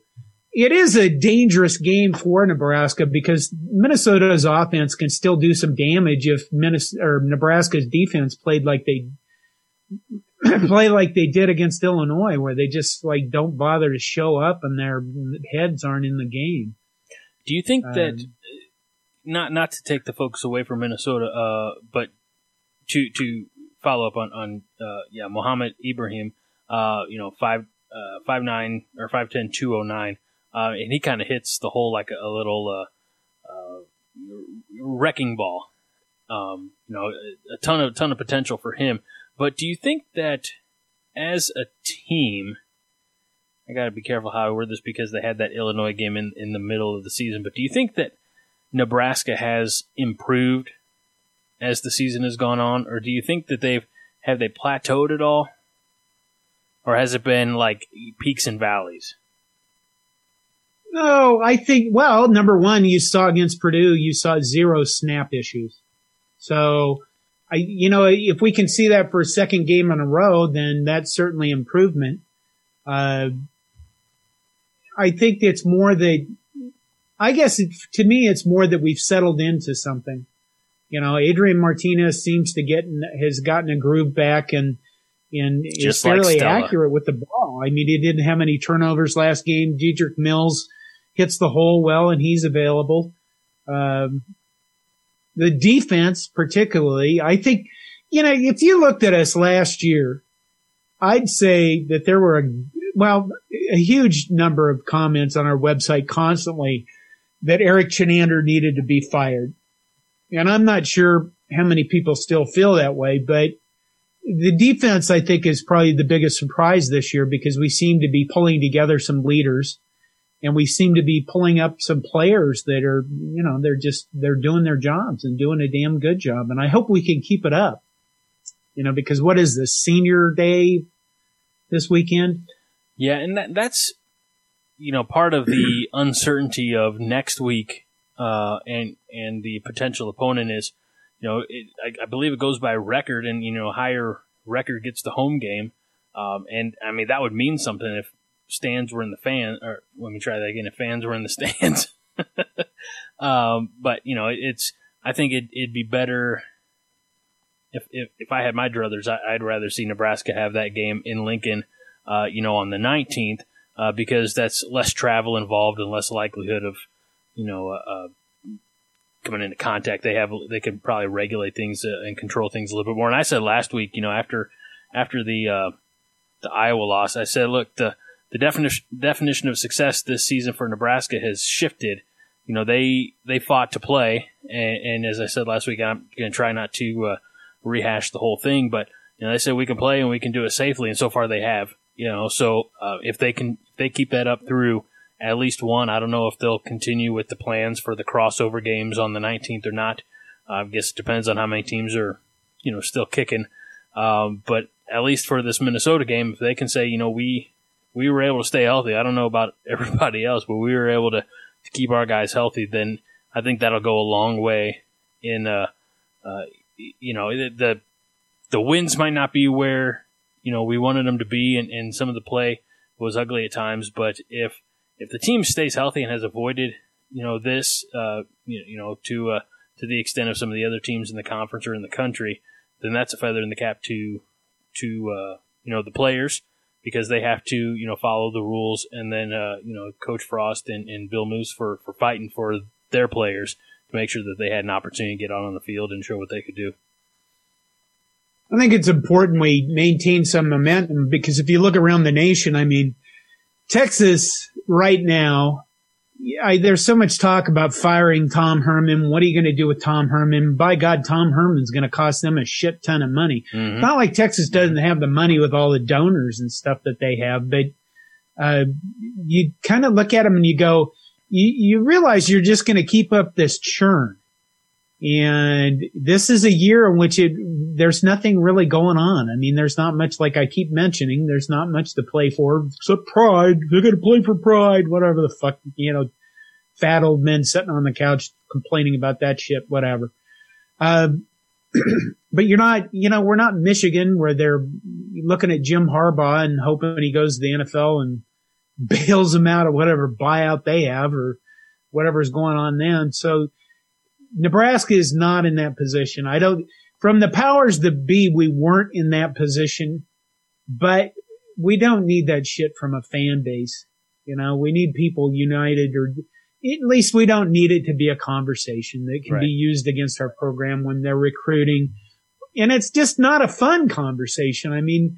Speaker 2: it is a dangerous game for Nebraska because Minnesota's offense can still do some damage if Minnesota or Nebraska's defense played like they play like they did against Illinois, where they just like don't bother to show up and their heads aren't in the game.
Speaker 1: Do you think that
Speaker 2: Um,
Speaker 1: not not to take the focus away from Minnesota, uh, but to to follow up on on uh, yeah Mohamed Ibrahim, uh, you know five uh, five nine or five ten two oh nine, uh, and he kind of hits the hole like a, a little uh, uh, wrecking ball. Um, you know, a, a ton of ton of potential for him. But do you think that as a team? I got to be careful how I word this because they had that Illinois game in, in the middle of the season. But do you think that Nebraska has improved as the season has gone on, or do you think that they've have they plateaued at all, or has it been like peaks and valleys?
Speaker 2: No, I think, well, number one, you saw against Purdue, you saw zero snap issues. So, I, you know, if we can see that for a second game in a row, then that's certainly improvement. Uh, I think it's more that, I guess it, to me, it's more that we've settled into something. You know, Adrian Martinez seems to get, has gotten a groove back and, and is
Speaker 1: Just like
Speaker 2: fairly
Speaker 1: Stella.
Speaker 2: accurate with the ball. I mean, he didn't have any turnovers last game. Dedrick Mills hits the hole well and he's available. Um, the defense, particularly, I think, you know, if you looked at us last year, I'd say that there were a, well, a huge number of comments on our website constantly that Erik Chinander needed to be fired. And I'm not sure how many people still feel that way, but the defense, I think, is probably the biggest surprise this year because we seem to be pulling together some leaders and we seem to be pulling up some players that are, you know, they're just, they're doing their jobs and doing a damn good job. And I hope we can keep it up, you know, because what is this senior day this weekend?
Speaker 1: Yeah, and that, that's you know part of the uncertainty of next week, uh, and and the potential opponent is, you know, it, I, I believe it goes by record, and you know higher record gets the home game. Um, and I mean, that would mean something if stands were in the fan, or let me try that again. If fans were in the stands, um, but you know, it, it's. I think it, would be better if, if if I had my druthers. I, would rather see Nebraska have that game in Lincoln, uh, you know, on the nineteenth, uh, because that's less travel involved and less likelihood of, you know, uh, uh coming into contact. They have they can probably regulate things uh, and control things a little bit more. And I said last week, you know, after after the uh, the Iowa loss, I said, look, the the definition definition of success this season for Nebraska has shifted. You know, they they fought to play, and, and as I said last week, I'm going to try not to uh, rehash the whole thing, but you know, they said we can play and we can do it safely, and so far they have. You know, so uh, if they can if they keep that up through at least one, I don't know if they'll continue with the plans for the crossover games on the 19th or not. I guess it depends on how many teams are, you know, still kicking. Um, but at least for this Minnesota game, if they can say, you know, we we were able to stay healthy. I don't know about everybody else, but we were able to, to keep our guys healthy. Then I think that'll go a long way in, uh, uh, you know, the the wins might not be where you know we wanted them to be, and, and some of the play was ugly at times. But if if the team stays healthy and has avoided you know this, uh, you, you know, to uh, to the extent of some of the other teams in the conference or in the country, then that's a feather in the cap to to uh, you know the players because they have to you know follow the rules, and then uh, you know Coach Frost and, and Bill Moos for for fighting for their players to make sure that they had an opportunity to get out on the field and show what they could do.
Speaker 2: I think it's important we maintain some momentum because if you look around the nation, I mean, Texas right now I, there's so much talk about firing Tom Herman. What are you going to do with Tom Herman? By God, Tom Herman's going to cost them a shit ton of money. Mm-hmm. Not like Texas doesn't have the money with all the donors and stuff that they have, but uh, you kind of look at them and you go, you, you realize you're just going to keep up this churn. And this is a year in which it, there's nothing really going on. I mean, there's not much, like I keep mentioning, there's not much to play for except pride. They're going to play for pride, whatever the fuck, you know, fat old men sitting on the couch complaining about that shit, whatever. Uh, but you're not, you know, we're not Michigan where they're looking at Jim Harbaugh and hoping when he goes to the NFL and bails them out of whatever buyout they have or whatever's going on then. So, Nebraska is not in that position. I don't, from the powers that be, we weren't in that position, but we don't need that shit from a fan base. You know, we need people united or at least we don't need it to be a conversation that can right. be used against our program when they're recruiting. And it's just not a fun conversation. I mean,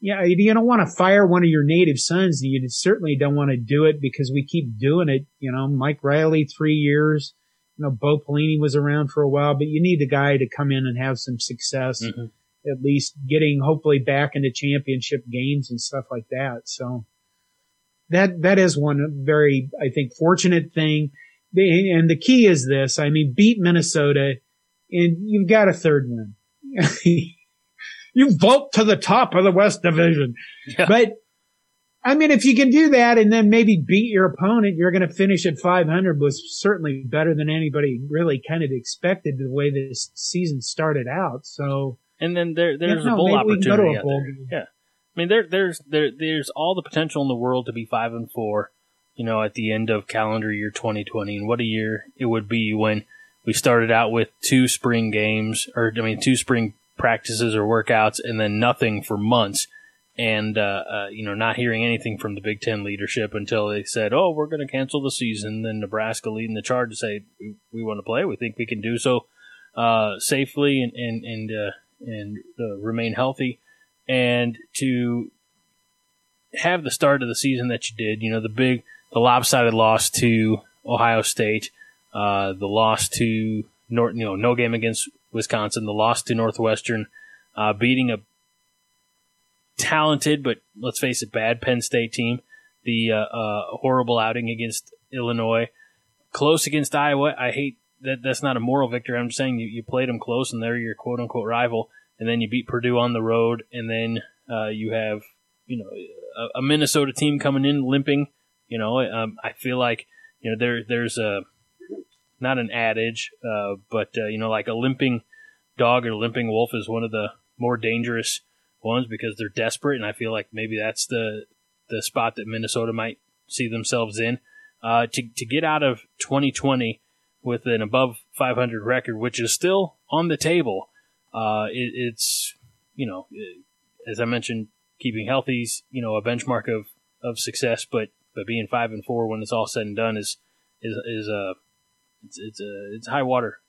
Speaker 2: yeah, you don't want to fire one of your native sons. You certainly don't want to do it because we keep doing it. You know, Mike Riley, three years you know, Bo Pelini was around for a while, but you need a guy to come in and have some success, mm-hmm. at least getting hopefully back into championship games and stuff like that. So that, that is one very, I think, fortunate thing. And the key is this. I mean, beat Minnesota and you've got a third win. you vault to the top of the West Division. Yeah. But I mean, if you can do that and then maybe beat your opponent, you're going to finish at 500 was certainly better than anybody really kind of expected the way this season started out. So,
Speaker 1: and then there, there's yeah, no, a bowl opportunity a bowl Yeah. I mean, there, there's, there, there's all the potential in the world to be five and four, you know, at the end of calendar year 2020. And what a year it would be when we started out with two spring games or, I mean, two spring practices or workouts and then nothing for months and uh, uh, you know not hearing anything from the Big Ten leadership until they said, "Oh, we're going to cancel the season." Then Nebraska leading the charge to say, "We, we want to play. We think we can do so uh, safely and and and uh, and uh, remain healthy." And to have the start of the season that you did, you know, the big, the lopsided loss to Ohio State, uh, the loss to North, you know, no game against Wisconsin, the loss to Northwestern, beating a talented, but let's face it, bad Penn State team. The uh, uh, horrible outing against Illinois, close against Iowa. I hate that. That's not a moral victory. I'm just saying you, you played them close, and they're your quote unquote rival. And then you beat Purdue on the road, and then uh, you have you know a, a, Minnesota team coming in limping. You know, um, I feel like you know there there's a not an adage, uh, but uh, you know like a limping dog or limping wolf is one of the more dangerous ones because they're desperate, and I feel like maybe that's the the spot that Minnesota might see themselves in. Uh, to to get out of 2020 with an above 500 record, which is still on the table, uh, it, it's you know, as I mentioned, keeping healthy is you know a benchmark of of success, but but being five and four when it's all said and done is is is a it's it's a it's high water.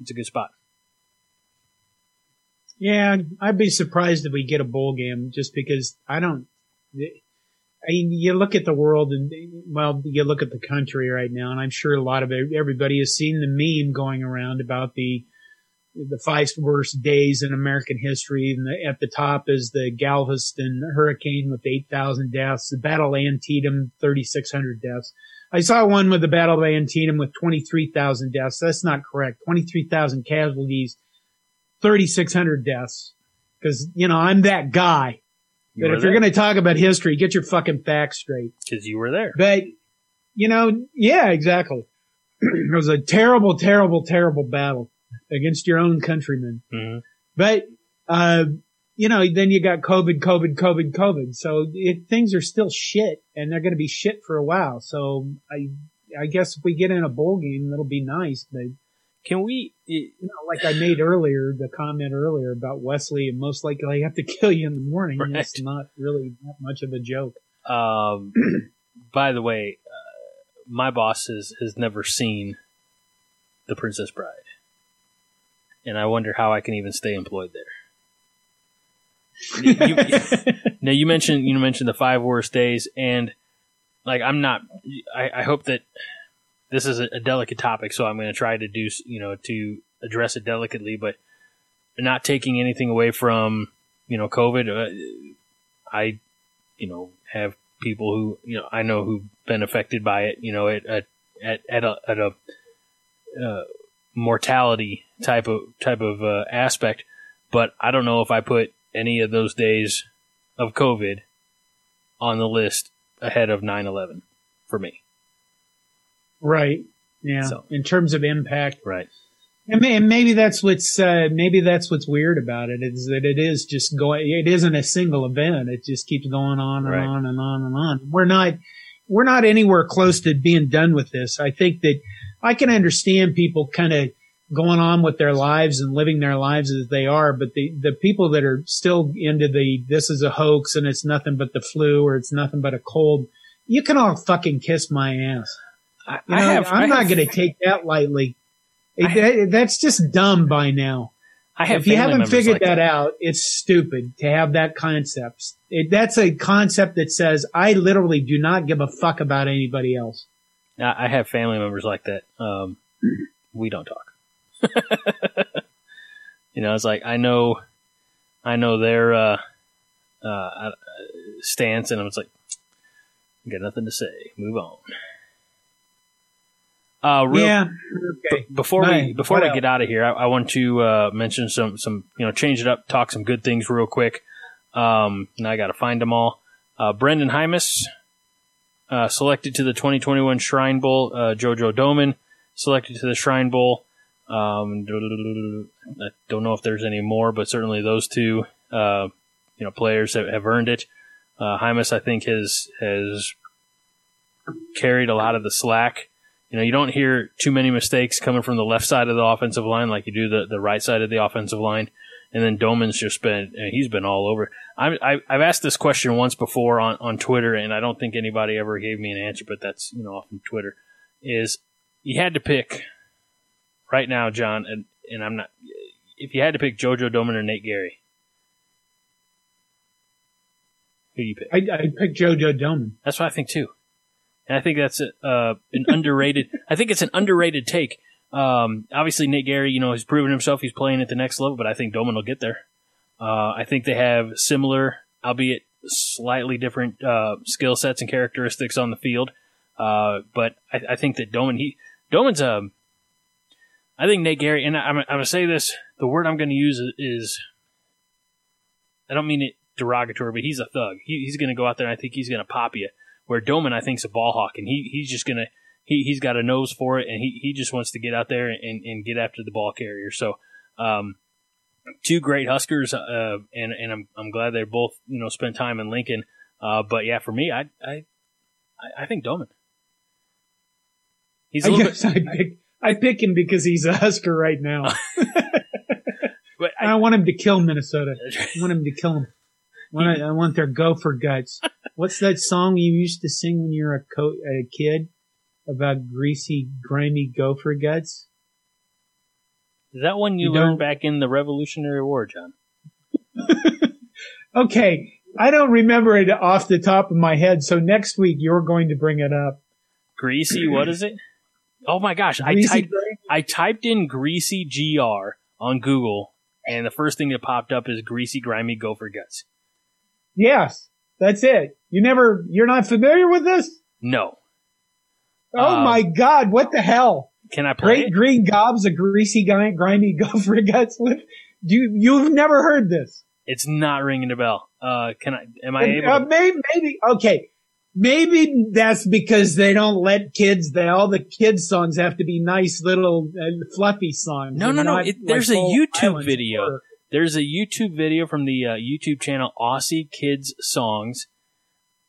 Speaker 1: It's a good spot.
Speaker 2: Yeah, I'd be surprised if we get a bowl game just because I don't. I mean, you look at the world and well, you look at the country right now, and I'm sure a lot of it, everybody has seen the meme going around about the the five worst days in American history. And the, at the top is the Galveston hurricane with 8,000 deaths, the Battle of Antietam, 3,600 deaths. I saw one with the Battle of Antietam with 23,000 deaths. That's not correct. 23,000 casualties, 3,600 deaths. Cause, you know, I'm that guy.
Speaker 1: You
Speaker 2: But if you're going to talk about history, get your fucking facts straight.
Speaker 1: because you were there.
Speaker 2: But, you know, yeah, exactly. it was a terrible, terrible, terrible battle against your own countrymen.
Speaker 1: hmm
Speaker 2: But, uh, you know, then you got COVID, COVID, COVID, COVID. So it, things are still shit and they're going to be shit for a while. So I, I guess if we get in a bowl game, that'll be nice. But,
Speaker 1: Can we?
Speaker 2: you know, like I made earlier, the comment earlier about Wesley and most likely I have to kill you in the morning.
Speaker 1: Right.
Speaker 2: That's not really that much of a joke.
Speaker 1: Um, by the way, uh, my boss has has never seen the Princess Bride, and I wonder how I can even stay employed there. You- you- now you mentioned you mentioned the five worst days, and like I'm not. I, I hope that this is a, delicate topic, so I'm going to try to do you know to address it delicately, but not taking anything away from you know COVID. Uh, I you know have people who you know I know who've been affected by it. You know at at at, at a, at a uh, mortality type of type of uh, aspect, but I don't know if I put any of those days of COVID on the list ahead of 9/11 for me.
Speaker 2: Right. Yeah.
Speaker 1: So.
Speaker 2: In terms of impact.
Speaker 1: Right.
Speaker 2: And, and maybe that's what's uh, maybe that's what's weird about it is that it is just going. It isn't a single event. It just keeps going on and
Speaker 1: Right.
Speaker 2: on and on and on. We're not we're not anywhere close to being done with this. I think that I can understand people kind of going on with their lives and living their lives as they are, but the the people that are still into the this is a hoax and it's nothing but the flu or it's nothing but a cold, you can all fucking kiss my ass.
Speaker 1: I,
Speaker 2: You know,
Speaker 1: I have.
Speaker 2: I'm
Speaker 1: I
Speaker 2: not going to take that lightly. It-
Speaker 1: I-
Speaker 2: that- that's just dumb by now.
Speaker 1: I have
Speaker 2: if you haven't figured
Speaker 1: like
Speaker 2: that, out, it's stupid to have that concept. It, that's a concept that says I literally do not give a fuck about anybody else.
Speaker 1: I I have family members like that. Um, we don't talk. you know, it's like I know, I know their uh, uh, uh, stance, and I'm just like, got nothing to say. Move on. Uh, real,
Speaker 2: yeah. Okay.
Speaker 1: before we before
Speaker 2: What
Speaker 1: we
Speaker 2: else?
Speaker 1: get out of here, I, I want to uh, mention some some you know change it up, talk some good things real quick. Um, now I got to find them all. Uh, Brenden Jaimes uh, selected to the 2021 Shrine Bowl. Uh, Jojo Domann selected to the Shrine Bowl. Um, I don't know if there's any more, but certainly those two uh, you know players have, have earned it. Uh, Hymus, I think, has has carried a lot of the slack you know, you don't hear too many mistakes coming from the left side of the offensive line like you do the, the right side of the offensive line. And then Domann's just been, he's been all over. I, I, I've asked this question once before on, on Twitter, and I don't think anybody ever gave me an answer, but that's, you know, off of Twitter. Is you had to pick right now, John, and, and I'm not, if you had to pick JoJo Domann or Nate Gerry, who do you pick?
Speaker 2: I, I picked JoJo Domann.
Speaker 1: That's what I think too, and I think that's a, uh, an underrated. I think it's an underrated take. Um, obviously, Nate Gerry, you know, he's proven himself. He's playing at the next level, but I think Domann will get there. Uh, I think they have similar, albeit slightly different uh, skill sets and characteristics on the field. Uh, but I, I think that Domann, he Domann's um, I think Nate Gerry, and I'm, I'm going to say this. The word I'm going to use is, I don't mean it derogatory, but he's a thug. He, he's going to go out there, and I think he's going to pop you. Where Domann, I think, is a ball hawk, and he, he's just going to he, he's got a nose for it, and he, he just wants to get out there and, and get after the ball carrier. So, um, two great Huskers, uh, and and I'm I'm glad they both you know spent time in Lincoln. Uh, but yeah, for me, I I I think Domann.
Speaker 2: He's I guess bit, I pick I pick him because he's a Husker right now. but I, I, want him to kill Minnesota. I want him to kill him. I want, I want their gopher guts. What's that song you used to sing when you were a, co- a kid about greasy, grimy gopher guts?
Speaker 1: Is that one you, you learned back in the Revolutionary War, John?
Speaker 2: okay, I don't remember it off the top of my head, so next week you're going to bring it up.
Speaker 1: Greasy, what is it? Oh my gosh, I typed I typed in greasy gr on Google, and the first thing that popped up is greasy, grimy gopher guts.
Speaker 2: Yes, that's it. You never, you're not familiar with this?
Speaker 1: No.
Speaker 2: Oh uh, my God, what the hell?
Speaker 1: Can I play
Speaker 2: Great
Speaker 1: it?
Speaker 2: green gobs of greasy, grimy gopher guts. With, Do you, you've never heard this.
Speaker 1: It's not ringing a bell. Uh, can I, am I able
Speaker 2: uh, maybe, maybe, okay. Maybe that's because they don't let kids, they, all the kids songs have to be nice little uh, fluffy songs.
Speaker 1: No, no, no. It, there's like a YouTube video. There's a YouTube video from the uh, YouTube channel Aussie Kids Songs.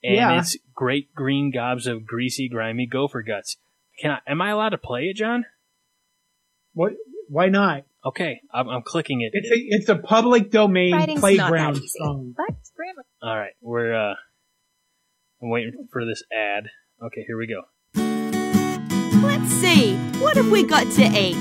Speaker 1: And yeah. it's great green gobs of greasy, grimy gopher guts. Can I, am I allowed to play it, John?
Speaker 2: What? Why not?
Speaker 1: Okay, I'm, I'm clicking it.
Speaker 2: It's a it's a public domain Writing's playground song.
Speaker 1: But All right, we're uh, I'm waiting for this ad. Okay, here we go.
Speaker 3: Let's see, what have we got to eat?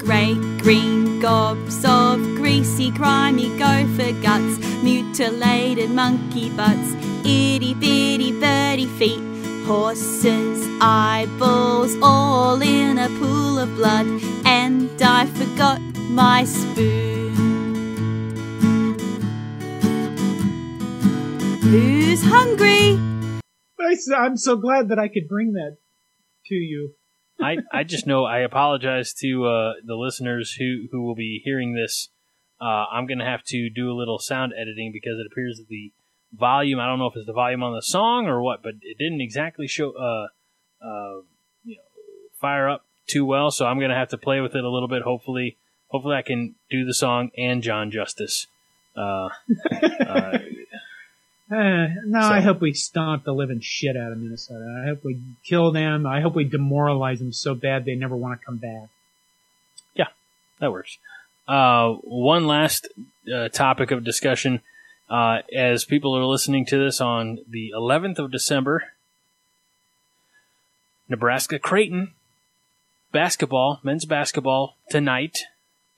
Speaker 3: Great green gobs of greasy, grimy gopher guts, mutilated monkey butts, itty bitty birdie feet, horses' eyeballs, all in a pool of blood and I forgot my spoon. Who's hungry?
Speaker 2: I'm so glad that I could bring that to you.
Speaker 1: I, I just know I apologize to uh, the listeners who, who will be hearing this. Uh, I'm going to have to do a little sound editing because it appears that the volume, I don't know if it's the volume on the song or what, but it didn't exactly show, uh, uh you know, fire up too well, so I'm going to have to play with it a little bit. Hopefully, hopefully I can do the song and John justice. Uh,
Speaker 2: uh, Uh, no, so. I hope we stomp the living shit out of Minnesota. I hope we kill them. I hope we demoralize them so bad they never want to come back.
Speaker 1: Yeah, that works. Uh, one last uh, topic of discussion. Uh, as people are listening to this on the 11th of December, Nebraska Creighton basketball, men's basketball tonight,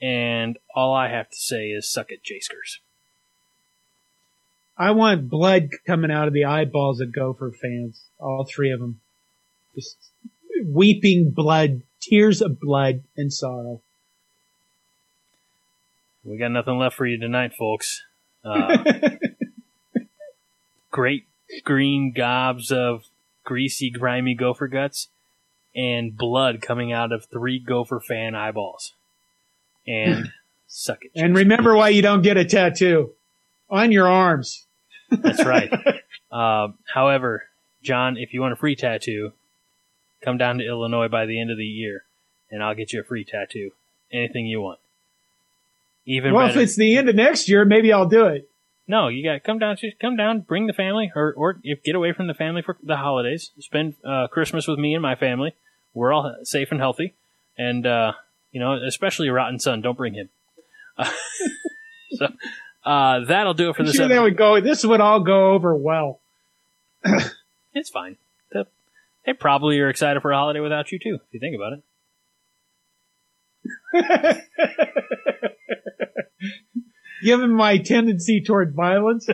Speaker 1: and all I have to say is suck it, Jaskers.
Speaker 2: I want blood coming out of the eyeballs of Gopher fans, all three of them. Just weeping blood, tears of blood and sorrow.
Speaker 1: We got nothing left for you tonight, folks. Uh, great green gobs of greasy, grimy gopher guts and blood coming out of three Gopher fan eyeballs. And suck it.
Speaker 2: And remember why you don't get a tattoo on your arms.
Speaker 1: That's right. uh, however, John, if you want a free tattoo, come down to Illinois by the end of the year, and I'll get you a free tattoo. Anything you want.
Speaker 2: Even well, better. if it's the end of next year, maybe I'll do it.
Speaker 1: No, you got to come down. Just Come down, bring the family, or or if get away from the family for the holidays. Spend uh, Christmas with me and my family. We're all safe and healthy, and uh, you know, especially a rotten son. Don't bring him. Uh, so uh, that'll do it for this.
Speaker 2: Sure, that would go. This would all go over well.
Speaker 1: it's fine. They, they probably are excited for a holiday without you too. If you think about
Speaker 2: it. Given my tendency toward violence.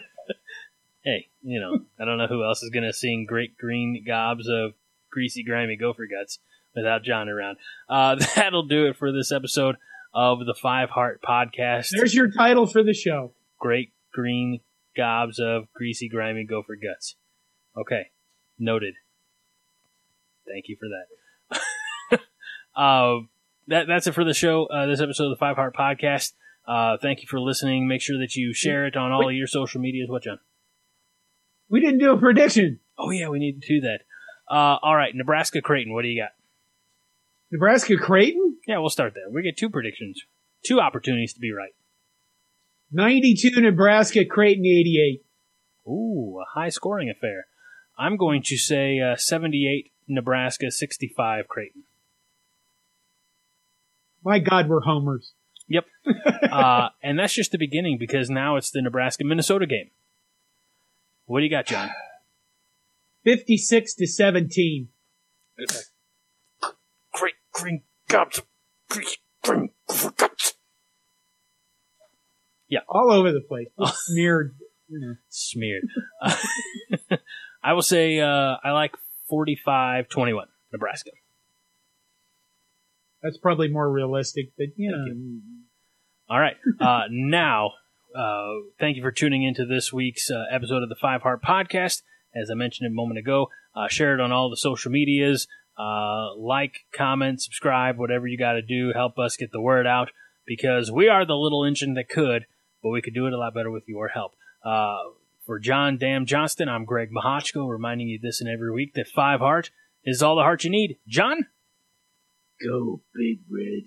Speaker 1: hey, you know, I don't know who else is going to sing great green gobs of greasy, grimy gopher guts without John around. Uh, that'll do it for this episode of the Five Heart Podcast.
Speaker 2: There's your title for the show.
Speaker 1: Great green gobs of greasy, grimy gopher guts. Okay, noted. Thank you for that. uh, that that's it for the show. Uh, this episode of the Five Heart Podcast. Uh, thank you for listening. Make sure that you share it on all Wait. of your social medias. What, John?
Speaker 2: We didn't do a prediction.
Speaker 1: Oh yeah, we need to do that. Uh, all right, Nebraska Creighton. What do you got?
Speaker 2: Nebraska Creighton?
Speaker 1: Yeah, we'll start there. We get two predictions. two opportunities to be right.
Speaker 2: 92 Nebraska, Creighton 88.
Speaker 1: Ooh, a high scoring affair. I'm going to say uh, 78 Nebraska, 65 Creighton.
Speaker 2: My God, we're homers.
Speaker 1: Yep. uh, and that's just the beginning because now it's the Nebraska Minnesota game. What do you got, John?
Speaker 2: 56 to 17.
Speaker 1: Great green gobs. Great green guts.
Speaker 2: All over the place. Just smeared. You know.
Speaker 1: Smeared. Uh, I will say uh, I like 45 21, Nebraska.
Speaker 2: That's probably more realistic, but you know.
Speaker 1: All right. Uh, now, uh, thank you for tuning into this week's uh, episode of the Five Heart Podcast. As I mentioned a moment ago, uh, share it on all the social medias. Uh, like, comment, subscribe, whatever you got to do. Help us get the word out because we are the little engine that could, but we could do it a lot better with your help. Uh, for John Dam Johnston, I'm Greg Mahochko, reminding you this and every week that Five Heart is all the heart you need. John?
Speaker 4: Go, Big Red.